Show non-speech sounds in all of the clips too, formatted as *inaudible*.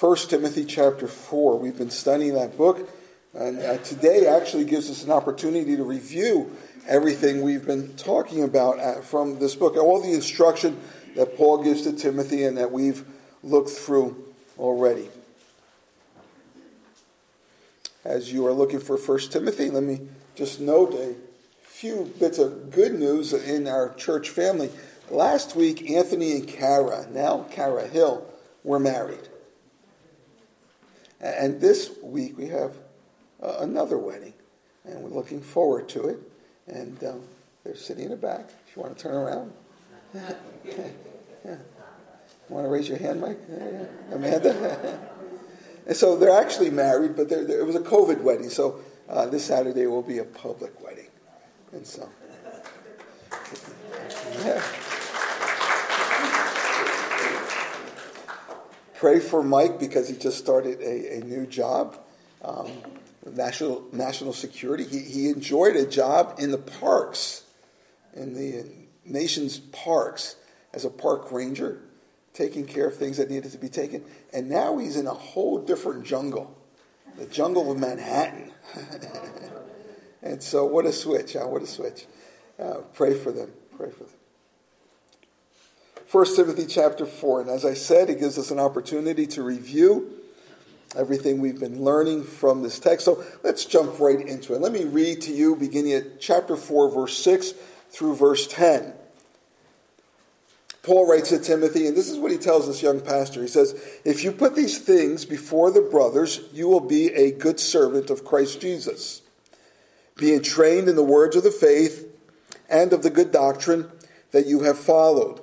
1 Timothy chapter 4. We've been studying that book, and uh, today actually gives us an opportunity to review everything we've been talking about uh, from this book, all the instruction that Paul gives to Timothy and that we've looked through already. As you are looking for 1 Timothy, let me just note a few bits of good news in our church family. Last week, Anthony and Kara, now Kara Hill, were married. And this week we have uh, another wedding, and we're looking forward to it. And um, they're sitting in the back. If you want to turn around, *laughs* yeah. yeah. You want to raise your hand, Mike? Yeah. Amanda. *laughs* and so they're actually married, but they're, they're, it was a COVID wedding. So uh, this Saturday will be a public wedding, and so. *laughs* Yeah. Pray for Mike because he just started a, a new job, um, national national security. He, he enjoyed a job in the parks, in the nation's parks, as a park ranger, taking care of things that needed to be taken. And now he's in a whole different jungle, the jungle of Manhattan. *laughs* and so, what a switch! Huh? What a switch! Uh, pray for them. Pray for them. 1 Timothy chapter 4. And as I said, it gives us an opportunity to review everything we've been learning from this text. So let's jump right into it. Let me read to you beginning at chapter 4, verse 6 through verse 10. Paul writes to Timothy, and this is what he tells this young pastor. He says, If you put these things before the brothers, you will be a good servant of Christ Jesus, being trained in the words of the faith and of the good doctrine that you have followed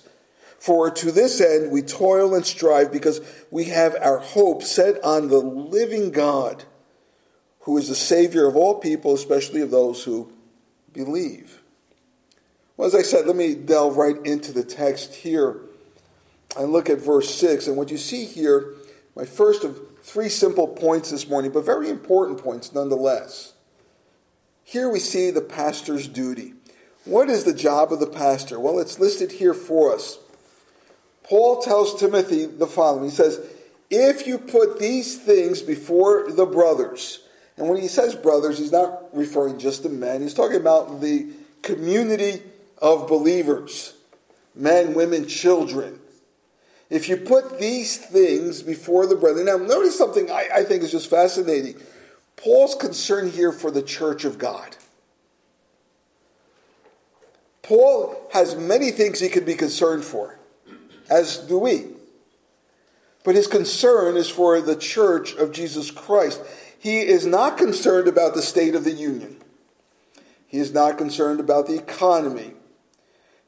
For to this end we toil and strive because we have our hope set on the living God, who is the Savior of all people, especially of those who believe. Well, as I said, let me delve right into the text here and look at verse 6. And what you see here, my first of three simple points this morning, but very important points nonetheless. Here we see the pastor's duty. What is the job of the pastor? Well, it's listed here for us. Paul tells Timothy the following He says, If you put these things before the brothers, and when he says brothers, he's not referring just to men, he's talking about the community of believers men, women, children. If you put these things before the brethren, now notice something I, I think is just fascinating. Paul's concern here for the church of God. Paul has many things he could be concerned for as do we. But his concern is for the church of Jesus Christ. He is not concerned about the state of the union. He is not concerned about the economy.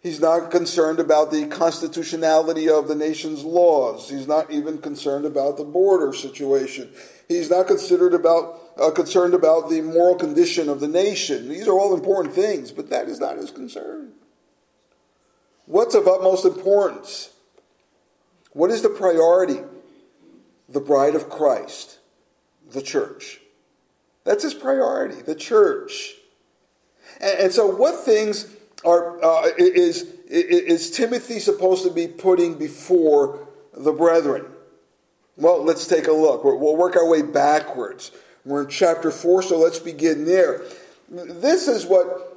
He's not concerned about the constitutionality of the nation's laws. He's not even concerned about the border situation. He's not considered about, uh, concerned about the moral condition of the nation. These are all important things, but that is not his concern. What's of utmost importance? What is the priority? The bride of Christ, the church. That's his priority, the church. And, and so, what things are uh, is is Timothy supposed to be putting before the brethren? Well, let's take a look. We'll work our way backwards. We're in chapter 4, so let's begin there. This is what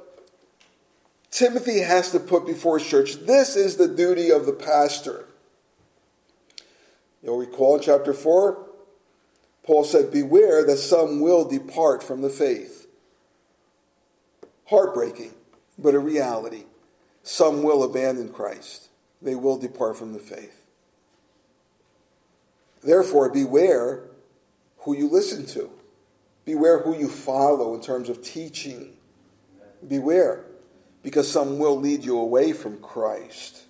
Timothy has to put before his church. This is the duty of the pastor. You'll recall in chapter 4, Paul said, Beware that some will depart from the faith. Heartbreaking, but a reality. Some will abandon Christ, they will depart from the faith. Therefore, beware who you listen to. Beware who you follow in terms of teaching. Beware, because some will lead you away from Christ.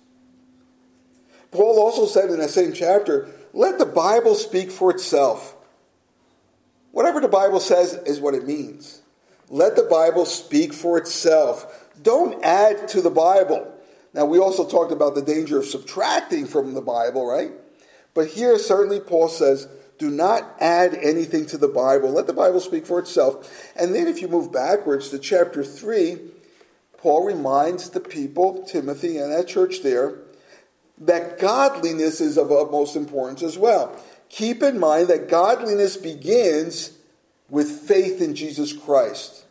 Paul also said in that same chapter let the Bible speak for itself. Whatever the Bible says is what it means. Let the Bible speak for itself. Don't add to the Bible. Now, we also talked about the danger of subtracting from the Bible, right? But here, certainly, Paul says, do not add anything to the Bible. Let the Bible speak for itself. And then, if you move backwards to chapter 3, Paul reminds the people, Timothy and that church there, that godliness is of utmost importance as well. Keep in mind that godliness begins with faith in Jesus Christ.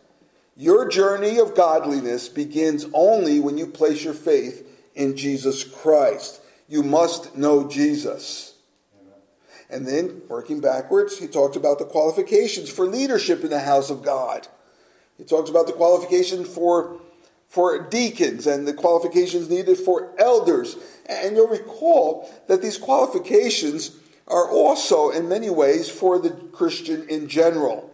Your journey of godliness begins only when you place your faith in Jesus Christ. You must know Jesus. And then, working backwards, he talks about the qualifications for leadership in the house of God. He talks about the qualifications for, for deacons and the qualifications needed for elders. And you'll recall that these qualifications are also, in many ways, for the Christian in general.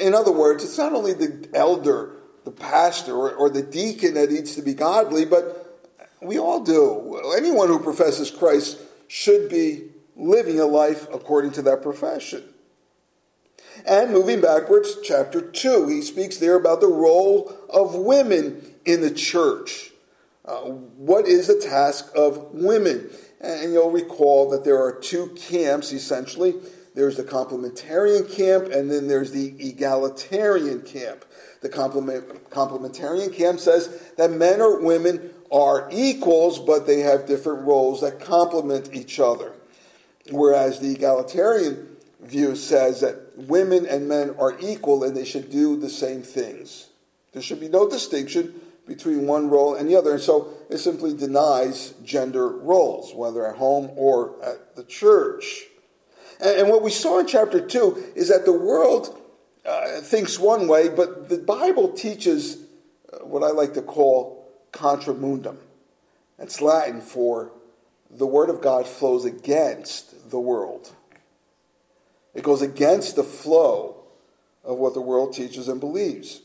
In other words, it's not only the elder, the pastor, or, the deacon that needs to be godly, but we all do. Anyone who professes Christ should be living a life according to that profession. And moving backwards, chapter 2, he speaks there about the role of women in the church. Uh, what is the task of women? And you'll recall that there are two camps essentially there's the complementarian camp, and then there's the egalitarian camp. The complement, complementarian camp says that men or women are equals, but they have different roles that complement each other. Whereas the egalitarian view says that women and men are equal and they should do the same things. There should be no distinction between one role and the other. And so it simply denies gender roles, whether at home or at the church. And, and what we saw in chapter 2 is that the world uh, thinks one way, but the Bible teaches uh, what I like to call contra mundum. That's Latin for the Word of God flows against the world. It goes against the flow of what the world teaches and believes.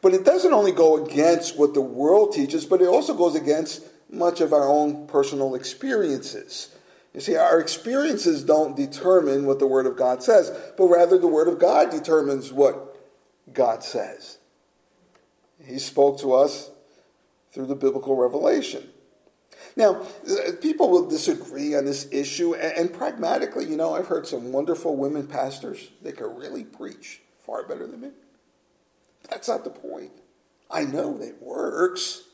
But it doesn't only go against what the world teaches, but it also goes against much of our own personal experiences. You see, our experiences don't determine what the Word of God says, but rather the Word of God determines what God says. He spoke to us through the biblical revelation. Now, uh, people will disagree on this issue, and, pragmatically, you know, I've heard some wonderful women pastors. They can really preach far better than me. That's not the point. I know it works,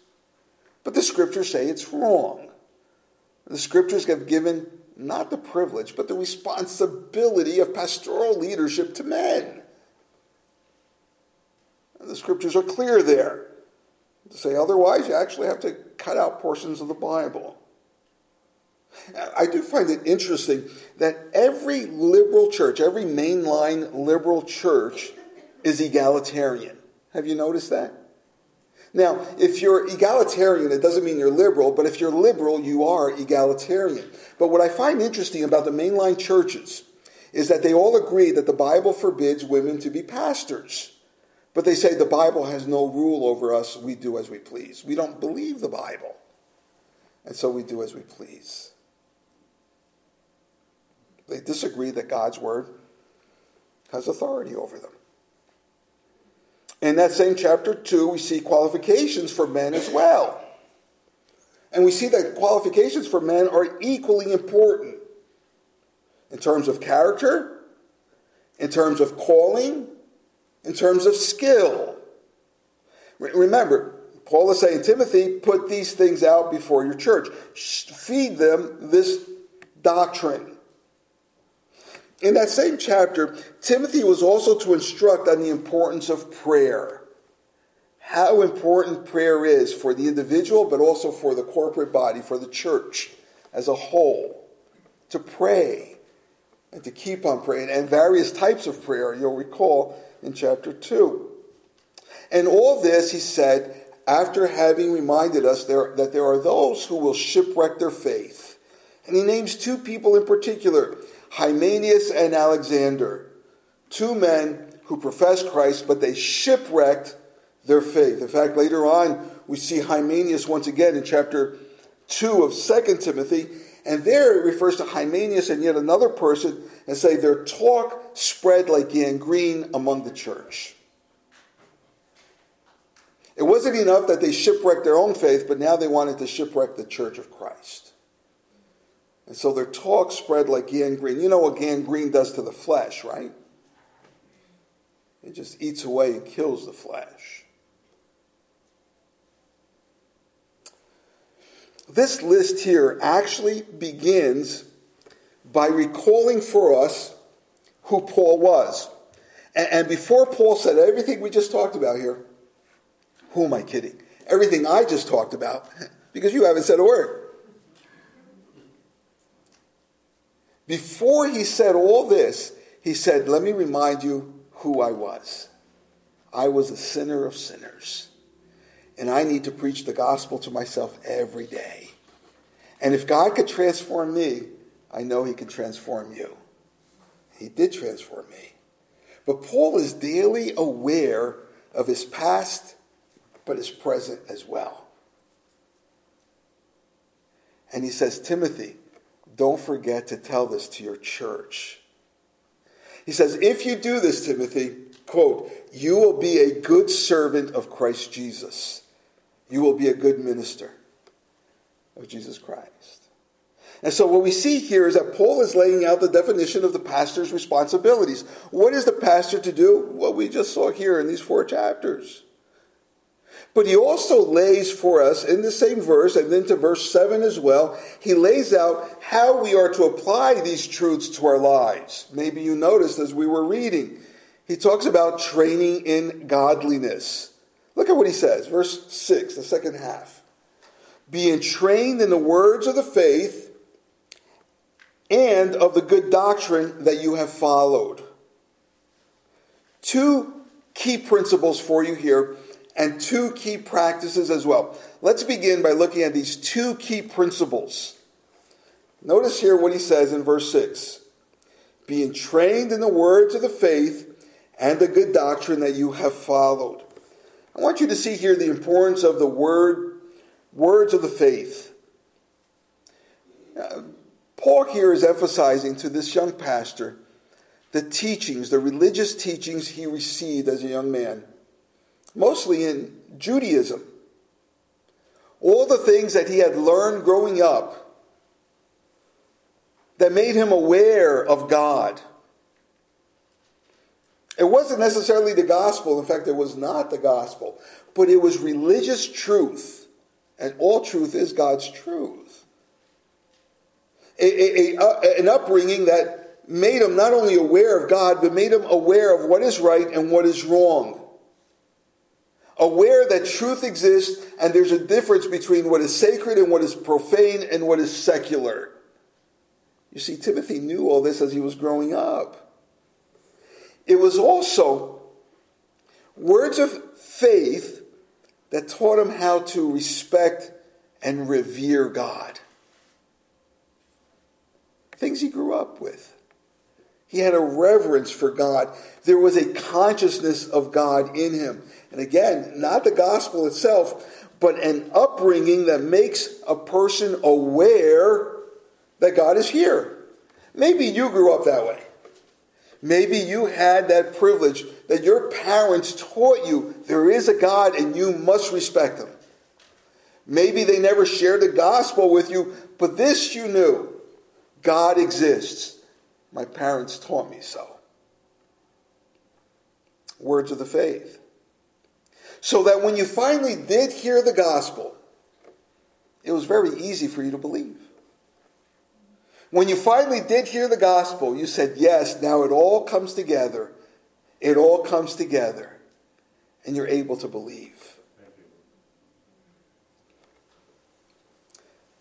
but the scriptures say it's wrong. The scriptures have given not the privilege, but the responsibility of pastoral leadership to men. And the scriptures are clear there. To say otherwise, you actually have to cut out portions of the Bible. I do find it interesting that every liberal church, every mainline liberal church, is egalitarian. Have you noticed that? Now, if you're egalitarian, it doesn't mean you're liberal, but if you're liberal, you are egalitarian. But what I find interesting about the mainline churches is that they all agree that the Bible forbids women to be pastors. But they say the Bible has no rule over us, we do as we please. We don't believe the Bible, and so we do as we please. They disagree that God's word has authority over them. In that same chapter 2, we see qualifications for men as well. And we see that qualifications for men are equally important in terms of character, in terms of calling, in terms of skill. Remember, Paul is saying, Timothy, put these things out before your church. Feed them this doctrine. In that same chapter, Timothy was also to instruct on the importance of prayer. How important prayer is for the individual, but also for the corporate body, for the church as a whole. To pray and to keep on praying, and various types of prayer, you'll recall in chapter 2. And all this, he said, after having reminded us there, that there are those who will shipwreck their faith. And he names two people in particular Hymenaeus and Alexander, two men who professed Christ, but they shipwrecked their faith. In fact, later on, we see Hymenaeus once again in chapter 2 of 2 Timothy, and there it refers to Hymenaeus and yet another person and say their talk spread like gangrene among the church. It wasn't enough that they shipwrecked their own faith, but now they wanted to shipwreck the church of Christ. And so their talk spread like gangrene. You know what gangrene does to the flesh, right? It just eats away and kills the flesh. This list here actually begins by recalling for us who Paul was. And, before Paul said everything we just talked about here, who am I kidding? Everything I just talked about, because you haven't said a word. Before he said all this, he said, Let me remind you who I was. I was a sinner of sinners. And I need to preach the gospel to myself every day. And if God could transform me, I know he can transform you. He did transform me. But Paul is daily aware of his past, but his present as well. And he says, Timothy, don't forget to tell this to your church. He says, if you do this, Timothy, quote, you will be a good servant of Christ Jesus. You will be a good minister of Jesus Christ. And so what we see here is that Paul is laying out the definition of the pastor's responsibilities. What is the pastor to do? What we just saw here in these four chapters. But he also lays for us in the same verse, and then to verse 7 as well, he lays out how we are to apply these truths to our lives. Maybe you noticed as we were reading, he talks about training in godliness. Look at what he says, verse 6, the second half. Being trained in the words of the faith and of the good doctrine that you have followed. Two key principles for you here and two key practices as well. Let's begin by looking at these two key principles. Notice here what he says in verse 6 being trained in the words of the faith and the good doctrine that you have followed. I want you to see here the importance of the word, words of the faith. Uh, Paul here is emphasizing to this young pastor the teachings, the religious teachings he received as a young man mostly in Judaism. All the things that he had learned growing up that made him aware of God. It wasn't necessarily the gospel. In fact, it was not the gospel. But it was religious truth. And all truth is God's truth. A, a, a, an upbringing that made him not only aware of God, but made him aware of what is right and what is wrong aware that truth exists and there's a difference between what is sacred and what is profane and what is secular. You see, Timothy knew all this as he was growing up. It was also words of faith that taught him how to respect and revere God. Things he grew up with. He had a reverence for God. There was a consciousness of God in him. And again, not the gospel itself, but an upbringing that makes a person aware that God is here. Maybe you grew up that way. Maybe you had that privilege that your parents taught you there is a God and you must respect him. Maybe they never shared the gospel with you, but this you knew God exists. My parents taught me so. Words of the faith so that when you finally did hear the gospel, it was very easy for you to believe. When you finally did hear the gospel, you said, Yes, now it all comes together. It all comes together. And you're able to believe.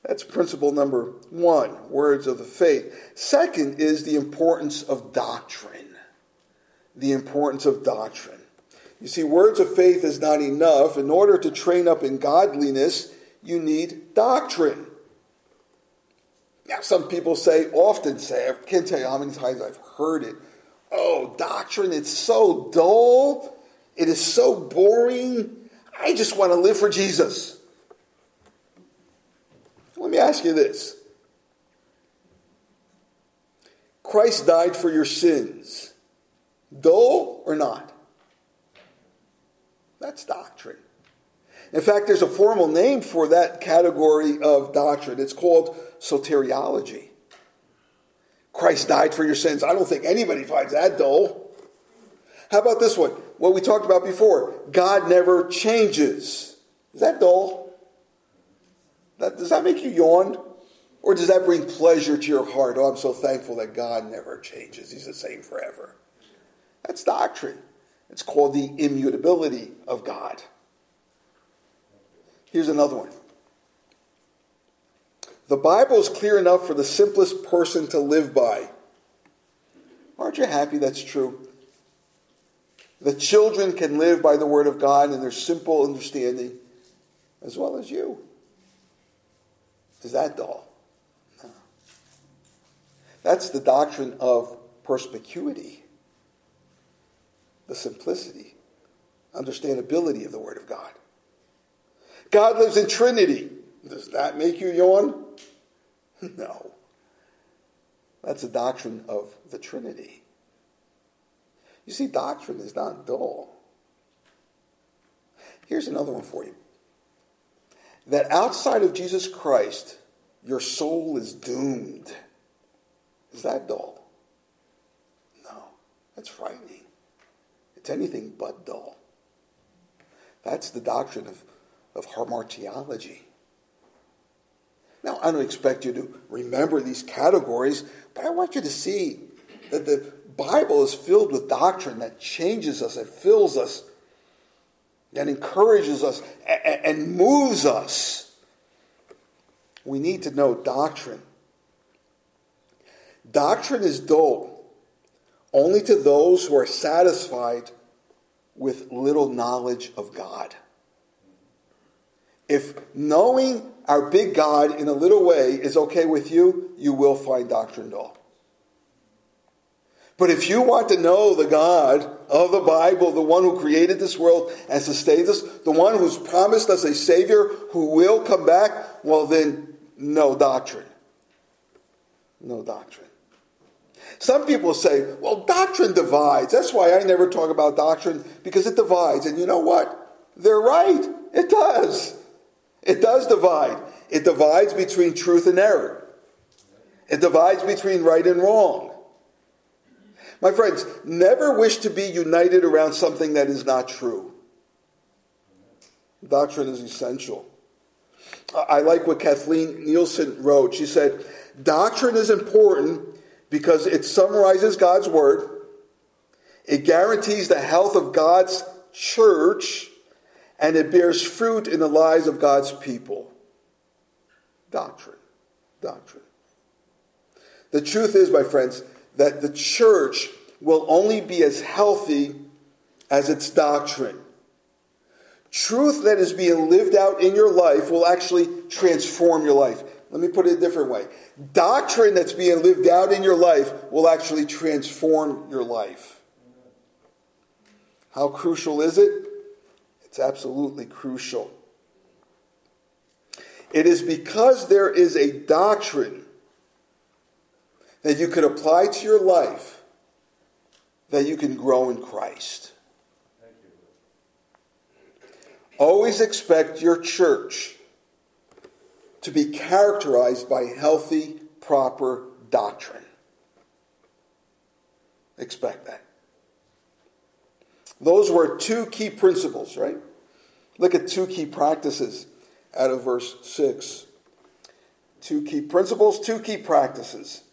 That's principle number one words of the faith. Second is the importance of doctrine. The importance of doctrine. You see, words of faith is not enough. In order to train up in godliness, you need doctrine. Now, some people say, often say, I can't tell you how many times I've heard it. Oh, doctrine, it's so dull. It is so boring. I just want to live for Jesus. Let me ask you this Christ died for your sins. Dull or not? That's doctrine. In fact, there's a formal name for that category of doctrine. It's called soteriology. Christ died for your sins. I don't think anybody finds that dull. How about this one? What we talked about before God never changes. Is that dull? That, does that make you yawn? Or does that bring pleasure to your heart? Oh, I'm so thankful that God never changes. He's the same forever. That's doctrine. It's called the immutability of God. Here's another one. The Bible is clear enough for the simplest person to live by. Aren't you happy that's true? The children can live by the Word of God in their simple understanding as well as you. Is that dull? No. That's the doctrine of perspicuity, the simplicity, understandability of the Word of God. God lives in Trinity. Does that make you yawn? *laughs* No. That's a doctrine of the Trinity. You see, doctrine is not dull. Here's another one for you that outside of Jesus Christ, your soul is doomed. Is that dull? No, that's frightening. It's anything but dull. That's the doctrine of, of hamartiology. Now, I don't expect you to remember these categories, but I want you to see that the Bible is filled with doctrine that changes us, that fills us, that encourages us, and moves us. We need to know doctrine. Doctrine is dull only to those who are satisfied with little knowledge of God. If knowing our big God in a little way is okay with you, you will find doctrine dull. But if you want to know the God of the Bible, the one who created this world and sustains us, the one who's promised us a Savior who will come back, well, then, no doctrine. No doctrine. Some people say, well, doctrine divides. That's why I never talk about doctrine, because it divides. And you know what? They're right. It does. It does divide. It divides between truth and error. It divides between right and wrong. My friends, never wish to be united around something that is not true. Doctrine is essential. I like what Kathleen Nielsen wrote. She said, Doctrine is important because it summarizes God's word, it guarantees the health of God's church, and it bears fruit in the lives of God's people. Doctrine. Doctrine. The truth is, my friends, that the church will only be as healthy as its doctrine. Truth that is being lived out in your life will actually transform your life. Let me put it a different way. Doctrine that's being lived out in your life will actually transform your life. How crucial is it? It's absolutely crucial. It is because there is a doctrine that you can apply to your life that you can grow in Christ. Always expect your church to be characterized by healthy, proper doctrine. Expect that. Those were two key principles, right? Look at two key practices out of verse 6. Two key principles, two key practices.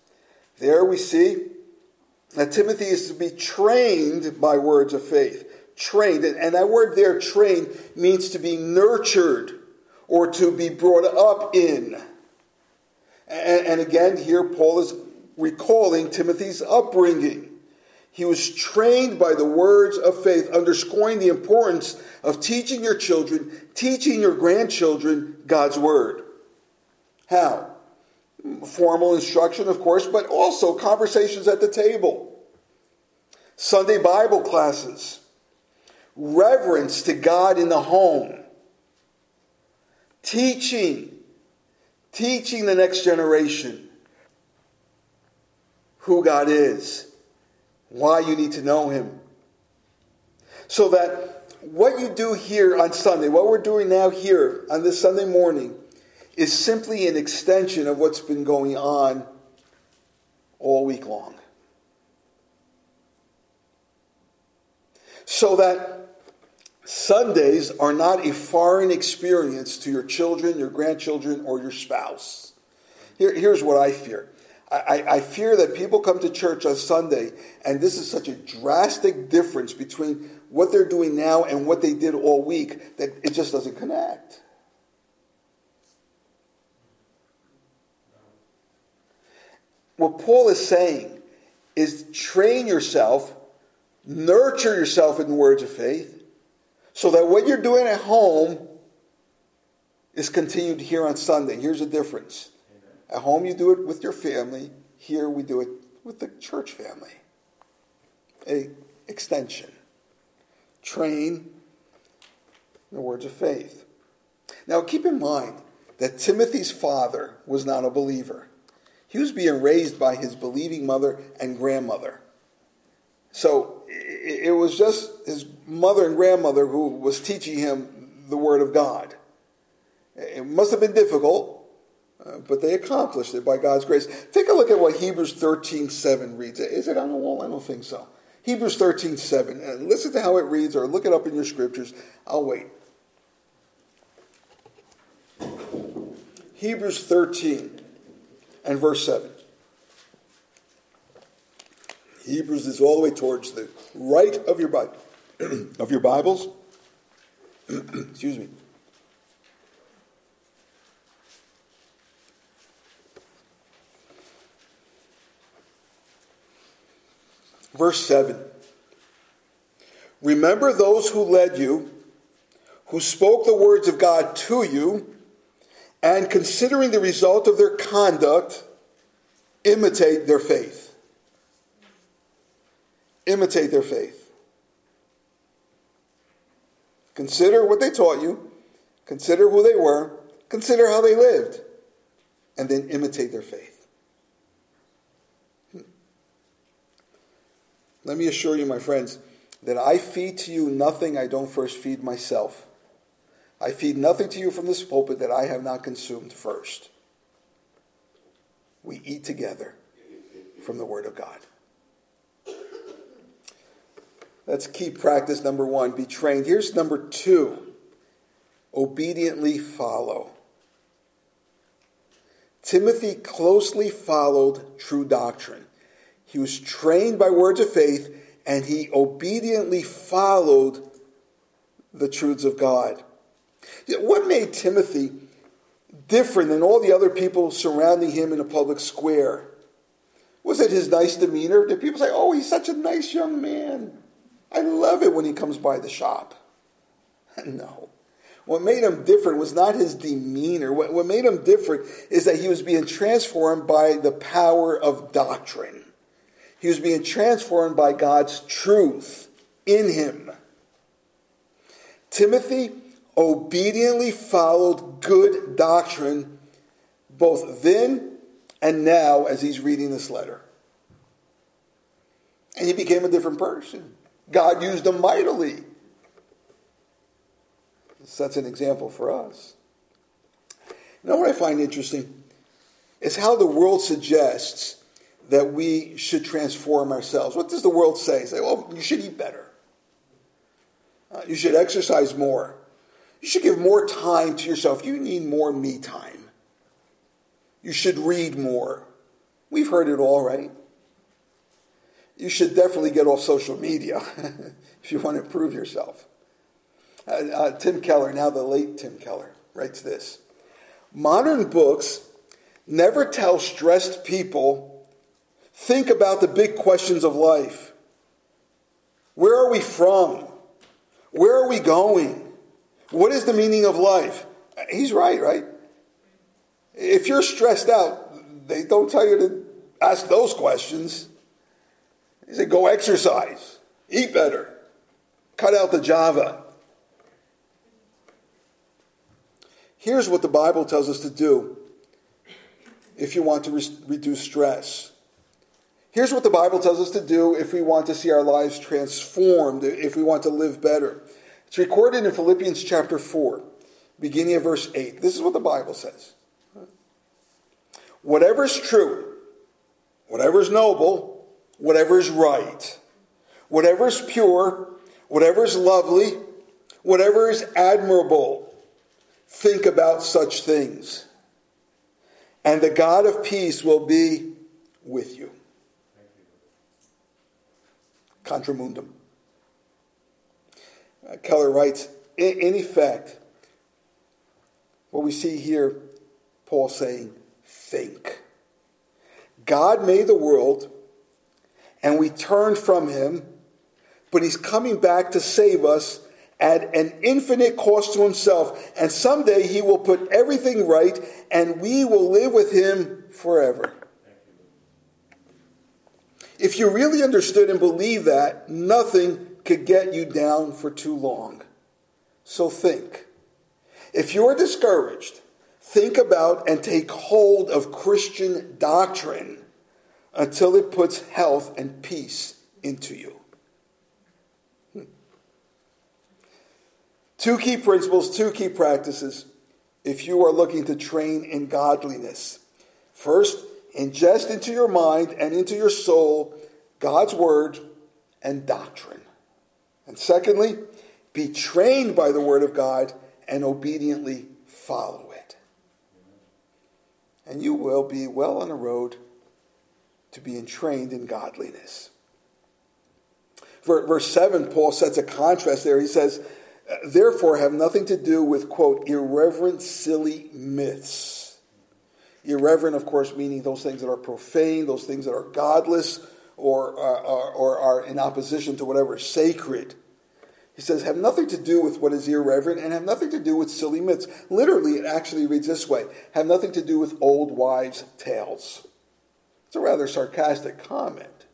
There we see that Timothy is to be trained by words of faith. Trained. And that word there, trained, means to be nurtured or to be brought up in. And, again, here Paul is recalling Timothy's upbringing. He was trained by the words of faith, underscoring the importance of teaching your children, teaching your grandchildren God's word. How? Formal instruction, of course, but also conversations at the table, Sunday Bible classes, reverence to God in the home, teaching, teaching the next generation who God is, why you need to know Him. So that what you do here on Sunday, what we're doing now here on this Sunday morning, is simply an extension of what's been going on all week long. So that Sundays are not a foreign experience to your children, your grandchildren, or your spouse. Here, here's what I fear. I, I, fear that people come to church on Sunday, and this is such a drastic difference between what they're doing now and what they did all week that it just doesn't connect. What Paul is saying is train yourself, nurture yourself in words of faith, so that what you're doing at home is continued here on Sunday. Here's the difference. At home, you do it with your family. Here, we do it with the church family. A extension train in the words of faith. Now, keep in mind that Timothy's father was not a believer. He was being raised by his believing mother and grandmother. So it was just his mother and grandmother who was teaching him the Word of God. It must have been difficult, uh, but they accomplished it by God's grace. Take a look at what Hebrews 13 7 reads. Is it on the wall? I don't think so. Hebrews 13, 7. And listen to how it reads, or look it up in your scriptures. I'll wait. Hebrews 13 and verse 7. Hebrews is all the way towards the right of your Bible, *clears throat* of your Bibles. *clears throat* Excuse me. Verse 7 Remember those who led you, who spoke the words of God to you, and considering the result of their conduct, imitate their faith. Imitate their faith. Consider what they taught you, consider who they were, consider how they lived, and then imitate their faith. Let me assure you, my friends, that I feed to you nothing I don't first feed myself. I feed nothing to you from this pulpit that I have not consumed first. We eat together from the Word of God. That's key practice number one be trained. Here's number two obediently follow. Timothy closely followed true doctrine. He was trained by words of faith, and he obediently followed the truths of God. What made Timothy different than all the other people surrounding him in a public square? Was it his nice demeanor? Did people say, oh, he's such a nice young man? I love it when he comes by the shop. *laughs* No. What made him different was not his demeanor. What, what made him different is that he was being transformed by the power of doctrine. He was being transformed by God's truth in him. Timothy obediently followed good doctrine both then and now as he's reading this letter. And he became a different person. God used him mightily. That's an example for us. You know what I find interesting? Is how the world suggests that we should transform ourselves. What does the world say? Say, well, you should eat better. Uh, you should exercise more. You should give more time to yourself. You need more me time. You should read more. We've heard it all, right? You should definitely get off social media *laughs* if you want to improve yourself. Uh, uh, Tim Keller, now the late Tim Keller, writes this Modern books never tell stressed people Think about the big questions of life. Where are we from? Where are we going? What is the meaning of life? He's right, right? If you're stressed out, they don't tell you to ask those questions. They say, go exercise, eat better, cut out the Java. Here's what the Bible tells us to do if you want to re- reduce stress Here's what the Bible tells us to do if we want to see our lives transformed, if we want to live better. It's recorded in Philippians chapter 4, beginning of verse 8. This is what the Bible says Whatever is true, whatever is noble, whatever is right, whatever is pure, whatever is lovely, whatever is admirable, think about such things. And the God of peace will be with you. Contra mundum. Uh, Keller writes, in, in effect, what we see here, Paul saying, think. God made the world, and we turned from him, but he's coming back to save us at an infinite cost to himself. And someday he will put everything right, and we will live with him forever. If you really understood and believed that, nothing could get you down for too long. So think. If you're discouraged, think about and take hold of Christian doctrine until it puts health and peace into you. Two key principles, two key practices if you are looking to train in godliness. First, ingest into your mind and into your soul God's word and doctrine. And secondly, be trained by the word of God and obediently follow it. And you will be well on the road to being trained in godliness. Verse 7, Paul sets a contrast there. He says, Therefore, have nothing to do with, quote, irreverent, silly myths. Irreverent, of course, meaning those things that are profane, those things that are godless, or, uh, or, or are in opposition to whatever is sacred. He says, have nothing to do with what is irreverent and have nothing to do with silly myths. Literally, it actually reads this way have nothing to do with old wives' tales. It's a rather sarcastic comment.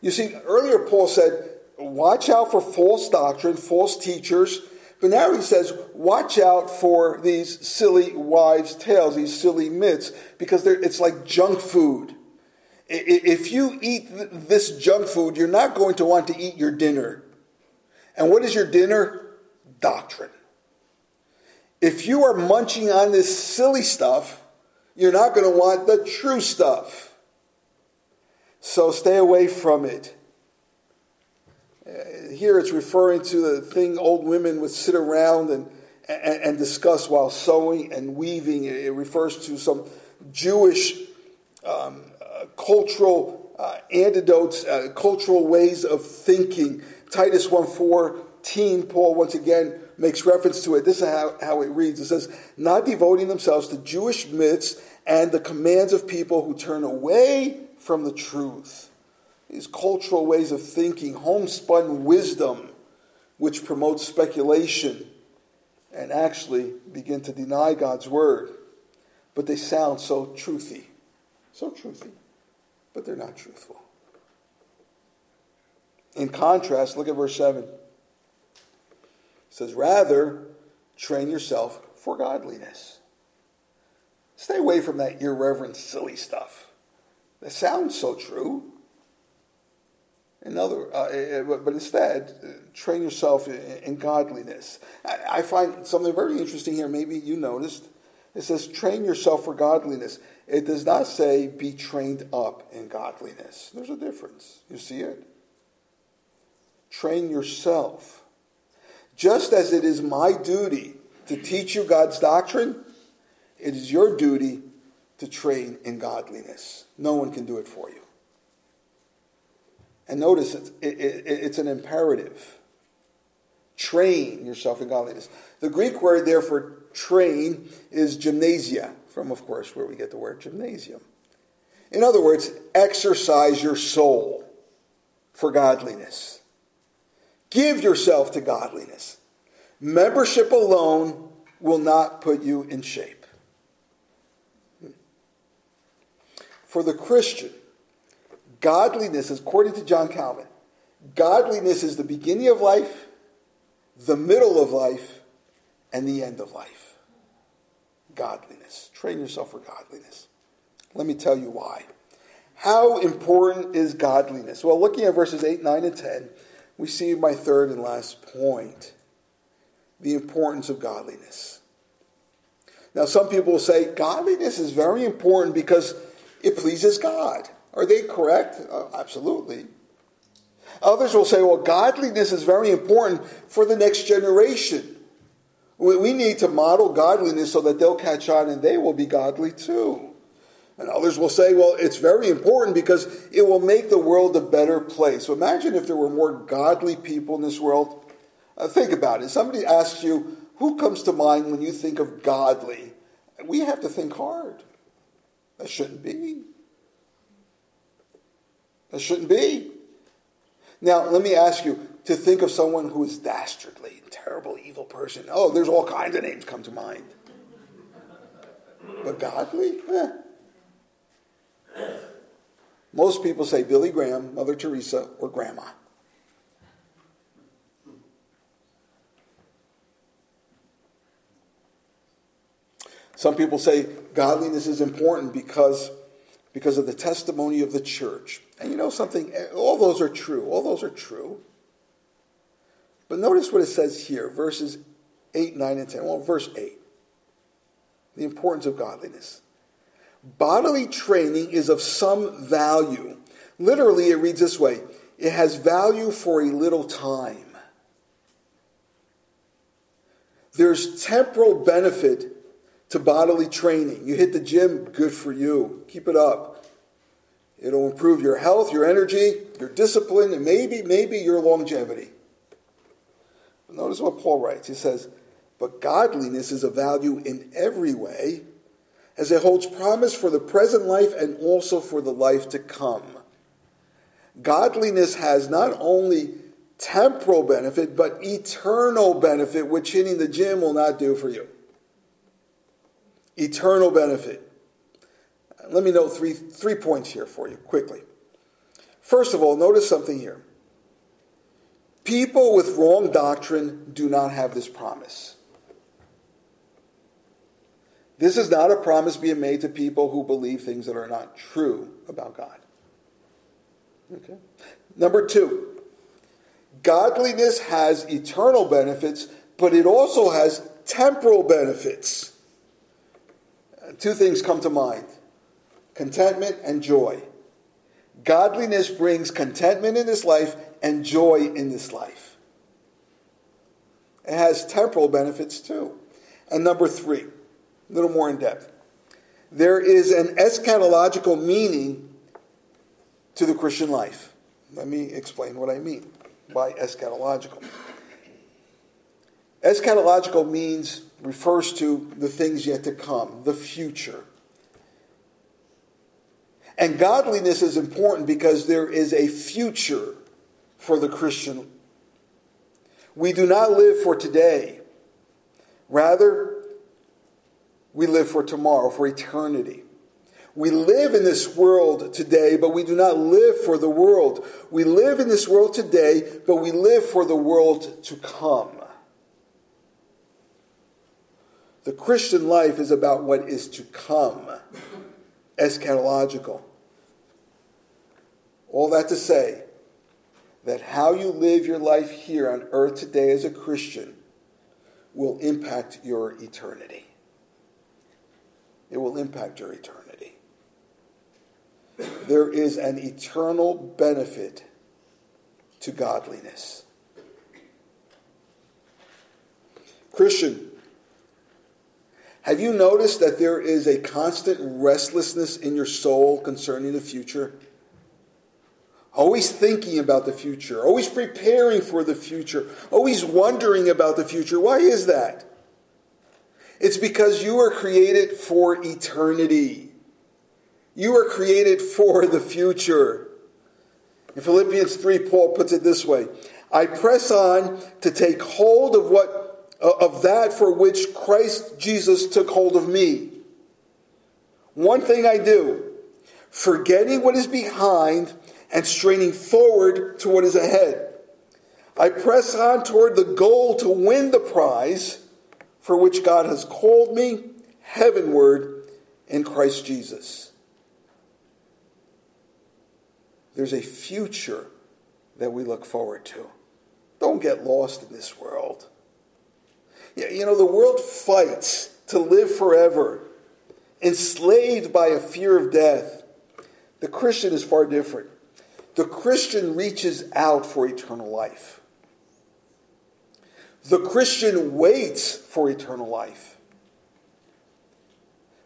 You see, earlier Paul said, watch out for false doctrine, false teachers. But now he says, watch out for these silly wives' tales, these silly myths, because it's like junk food. If you eat this junk food, you're not going to want to eat your dinner. And what is your dinner? Doctrine. If you are munching on this silly stuff, you're not going to want the true stuff. So stay away from it. Here it's referring to the thing old women would sit around and, and, and discuss while sewing and weaving. It refers to some Jewish um, uh, cultural uh, antidotes, uh, cultural ways of thinking. Titus 1.14, Paul once again makes reference to it. This is how, how it reads. It says, not devoting themselves to Jewish myths and the commands of people who turn away from the truth. These cultural ways of thinking, homespun wisdom, which promotes speculation and actually begin to deny God's word. But they sound so truthy. So truthy. But they're not truthful. In contrast, look at verse 7. It says, Rather, train yourself for godliness. Stay away from that irreverent, silly stuff. That sounds so true. In other, uh, but instead, train yourself in, in godliness. I find something very interesting here. Maybe you noticed. It says, train yourself for godliness. It does not say, be trained up in godliness. There's a difference. You see it? train yourself. Just as it is my duty to teach you God's doctrine, it is your duty to train in godliness. No one can do it for you. And notice it's, it, it, it's an imperative. Train yourself in godliness. The Greek word there for train is gymnasia, from, of course, where we get the word gymnasium. In other words, exercise your soul for godliness. Give yourself to godliness. Membership alone will not put you in shape. For the Christian, godliness, according to John Calvin, godliness is the beginning of life, the middle of life, and the end of life. Godliness. Train yourself for godliness. Let me tell you why. How important is godliness? Well, looking at verses 8, 9, and 10, we see my third and last point. the importance of godliness. Now, some people will say godliness is very important because it pleases God. Are they correct? Uh, absolutely. Others will say, well, godliness is very important for the next generation. We need to model godliness so that they'll catch on and they will be godly too. And others will say, well, it's very important because it will make the world a better place. So imagine if there were more godly people in this world. Uh, think about it. Somebody asks you, who comes to mind when you think of godly? We have to think hard. That shouldn't be. That shouldn't be. Now, let me ask you to think of someone who is dastardly, terrible, evil person. Oh, there's all kinds of names come to mind. But godly? Eh. Most people say Billy Graham, Mother Teresa, or Grandma. Some people say godliness is important because, because of the testimony of the church. And you know something? All those are true. All those are true. But notice what it says here, verses 8, 9, and 10. Well, verse 8. The importance of godliness. Bodily training is of some value. Literally, it reads this way it has value for a little time. There's temporal benefit to bodily training. You hit the gym, good for you. Keep it up. It'll improve your health, your energy, your discipline, and maybe, maybe your longevity. But notice what Paul writes. He says, But godliness is of value in every way as it holds promise for the present life and also for the life to come. Godliness has not only temporal benefit, but eternal benefit, which hitting the gym will not do for you. Eternal benefit. Let me note three, three points here for you quickly. First of all, notice something here. People with wrong doctrine do not have this promise. This is not a promise being made to people who believe things that are not true about God. Okay. Number two, godliness has eternal benefits, but it also has temporal benefits. Two things come to mind contentment and joy. Godliness brings contentment in this life and joy in this life. It has temporal benefits too. And number three, a little more in depth. There is an eschatological meaning to the Christian life. Let me explain what I mean by eschatological. Eschatological means refers to the things yet to come, the future. And godliness is important because there is a future for the Christian. We do not live for today. Rather, we live for tomorrow, for eternity. We live in this world today, but we do not live for the world. We live in this world today, but we live for the world to come. The Christian life is about what is to come, eschatological. All that to say that how you live your life here on earth today as a Christian will impact your eternity it will impact your eternity. There is an eternal benefit to godliness. Christian, have you noticed that there is a constant restlessness in your soul concerning the future? Always thinking about the future, always preparing for the future, always wondering about the future. Why is that? It's because you were created for eternity. You were created for the future. In Philippians 3, Paul puts it this way I press on to take hold of what Uh, of that for which Christ Jesus took hold of me. One thing I do, forgetting what is behind and straining forward to what is ahead. I press on toward the goal to win the prize for which God has called me heavenward in Christ Jesus. There's a future that we look forward to. Don't get lost in this world. You know, the world fights to live forever, enslaved by a fear of death. The Christian is far different. The Christian reaches out for eternal life. The Christian waits for eternal life.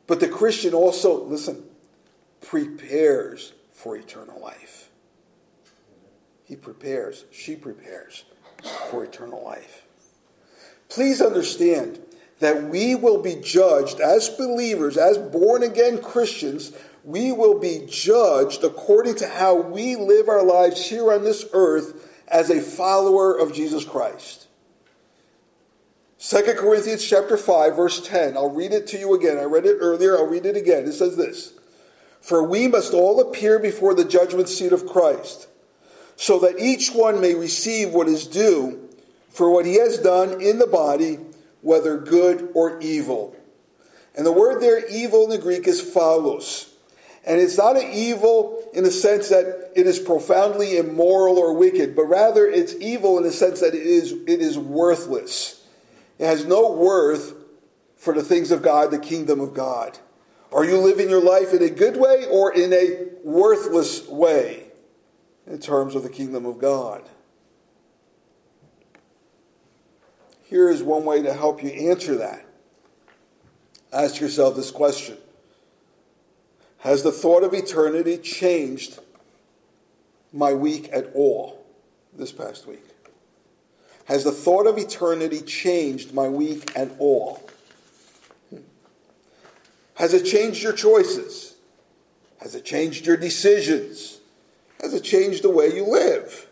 But the Christian also, listen, prepares for eternal life. He prepares, she prepares for eternal life. Please understand that we will be judged as believers, as born again Christians, we will be judged according to how we live our lives here on this earth as a follower of Jesus Christ. 2 Corinthians chapter 5 verse 10. I'll read it to you again. I read it earlier. I'll read it again. It says this: "For we must all appear before the judgment seat of Christ, so that each one may receive what is due for what he has done in the body, whether good or evil." And the word there evil in the Greek is phaulos. And it's not an evil in the sense that it is profoundly immoral or wicked, but rather it's evil in the sense that it is, it is worthless. It has no worth for the things of God, the kingdom of God. Are you living your life in a good way or in a worthless way in terms of the kingdom of God? Here is one way to help you answer that. Ask yourself this question has the thought of eternity changed my week at all this past week? Has the thought of eternity changed my week at all? Has it changed your choices? Has it changed your decisions? Has it changed the way you live?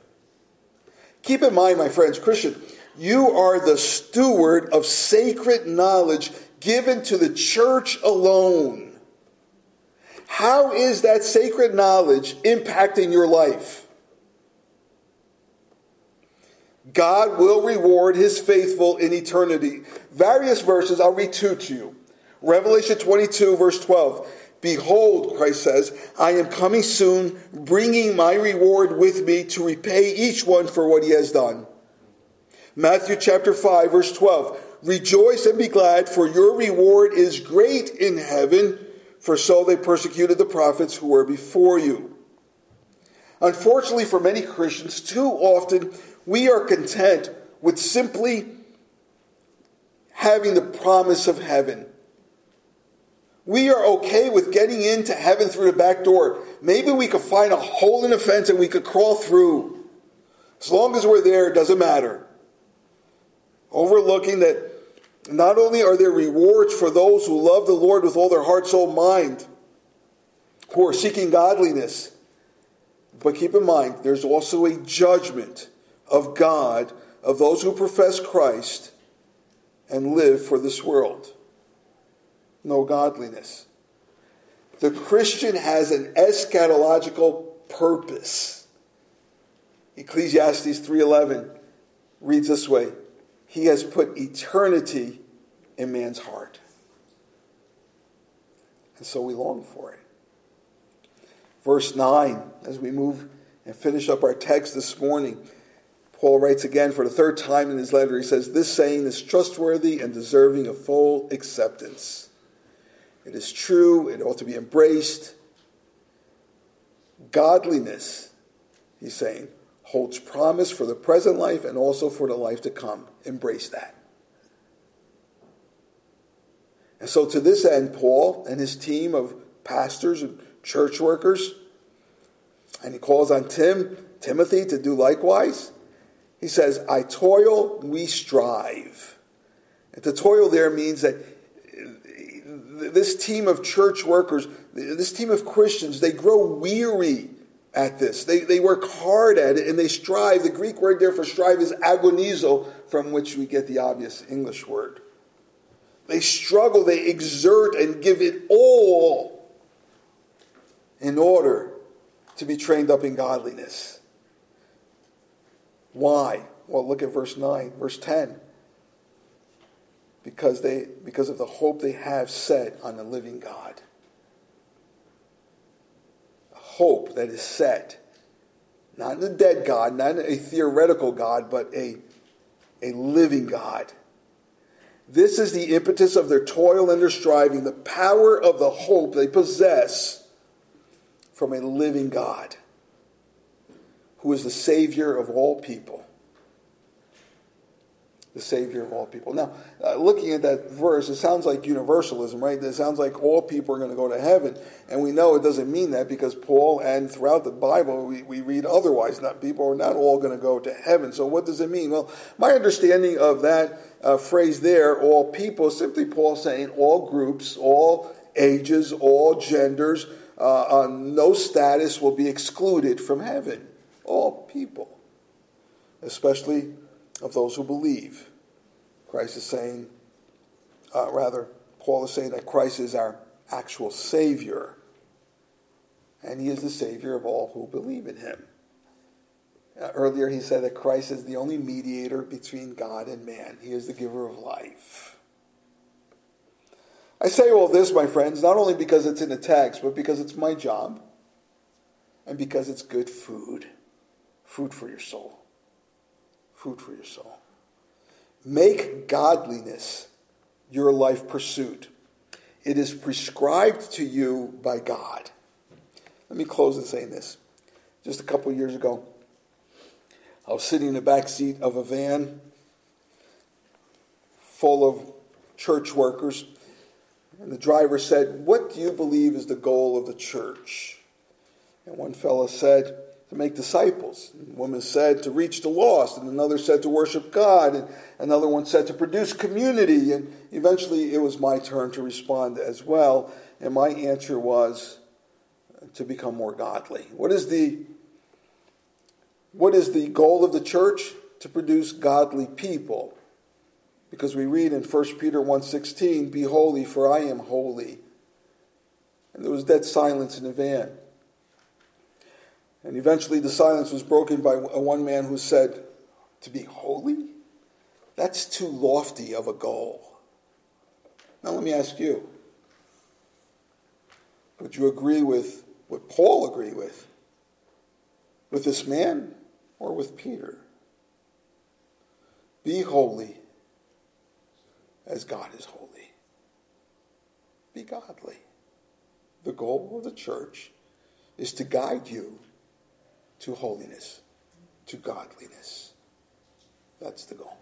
Keep in mind, my friends, Christian, you are the steward of sacred knowledge given to the church alone. How is that sacred knowledge impacting your life? God will reward his faithful in eternity. Various verses, I'll read two to you. Revelation 22, verse 12. Behold, Christ says, I am coming soon, bringing my reward with me to repay each one for what he has done. Matthew chapter 5, verse 12. Rejoice and be glad, for your reward is great in heaven for so they persecuted the prophets who were before you. Unfortunately, for many Christians, too often we are content with simply having the promise of heaven. We are okay with getting into heaven through the back door. Maybe we could find a hole in the fence and we could crawl through. As long as we're there, it doesn't matter. Overlooking that not only are there rewards for those who love the Lord with all their heart, soul, mind, who are seeking godliness, but keep in mind, there's also a judgment of God of those who profess Christ and live for this world. No godliness. The Christian has an eschatological purpose. Ecclesiastes 3:11 reads this way: He has put eternity in man's heart. And so we long for it. Verse 9, as we move and finish up our text this morning, Paul writes again for the third time in his letter. He says, This saying is trustworthy and deserving of full acceptance. It is true, it ought to be embraced. Godliness, he's saying, holds promise for the present life and also for the life to come. Embrace that. And so, to this end, Paul and his team of pastors and church workers, and he calls on Tim, Timothy to do likewise. He says, I toil, we strive. And to toil there means that this team of church workers, this team of Christians, they grow weary at this. They, they work hard at it and they strive. The Greek word there for strive is agonizo, from which we get the obvious English word. They struggle, they exert and give it all in order to be trained up in godliness. Why? Well, look at verse 9, verse 10. Because, they, because of the hope they have set on the living God. Hope that is set, not in a dead God, not in a theoretical God, but a, a living God. This is the impetus of their toil and their striving, the power of the hope they possess from a living God who is the Savior of all people the Savior of all people. Now, uh, looking at that verse, it sounds like universalism, right? It sounds like all people are going to go to heaven. And we know it doesn't mean that because Paul and throughout the Bible, we, we read otherwise. Not people are not all going to go to heaven. So, what does it mean? Well, my understanding of that uh, phrase there, all people, simply Paul saying all groups, all ages, all genders, uh, no status will be excluded from heaven. All people, especially of those who believe. Christ is saying, uh, rather, Paul is saying that Christ is our actual Savior, and He is the Savior of all who believe in Him. Uh, earlier, he said that Christ is the only mediator between God and man, He is the giver of life. I say all this, my friends, not only because it's in the text, but because it's my job and because it's good food food for your soul food for your soul. Make godliness your life pursuit. It is prescribed to you by God. Let me close in saying this. Just a couple years ago, I was sitting in the back seat of a van full of church workers, and the driver said, What do you believe is the goal of the church? And one fellow said, to make disciples. And woman said to reach the lost, and another said to worship God, and another one said to produce community. And eventually it was my turn to respond as well. And my answer was to become more godly. What is the what is the goal of the church? To produce godly people. Because we read in 1 Peter 1:16, "Be holy, for I am holy." And there was dead silence in the van. And eventually the silence was broken by one man who said, To be holy? That's too lofty of a goal. Now let me ask you would you agree with what Paul agreed with? With this man or with Peter? Be holy as God is holy. Be godly. The goal of the church is to guide you to holiness, to godliness. That's the goal.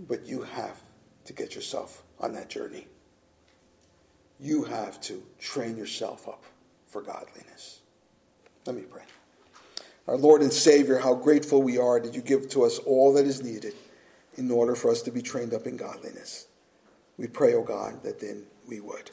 But you have to get yourself on that journey. You have to train yourself up for godliness. Let me pray. Our Lord and Savior, how grateful we are that you give to us all that is needed in order for us to be trained up in godliness. We pray, O oh God, that then we would.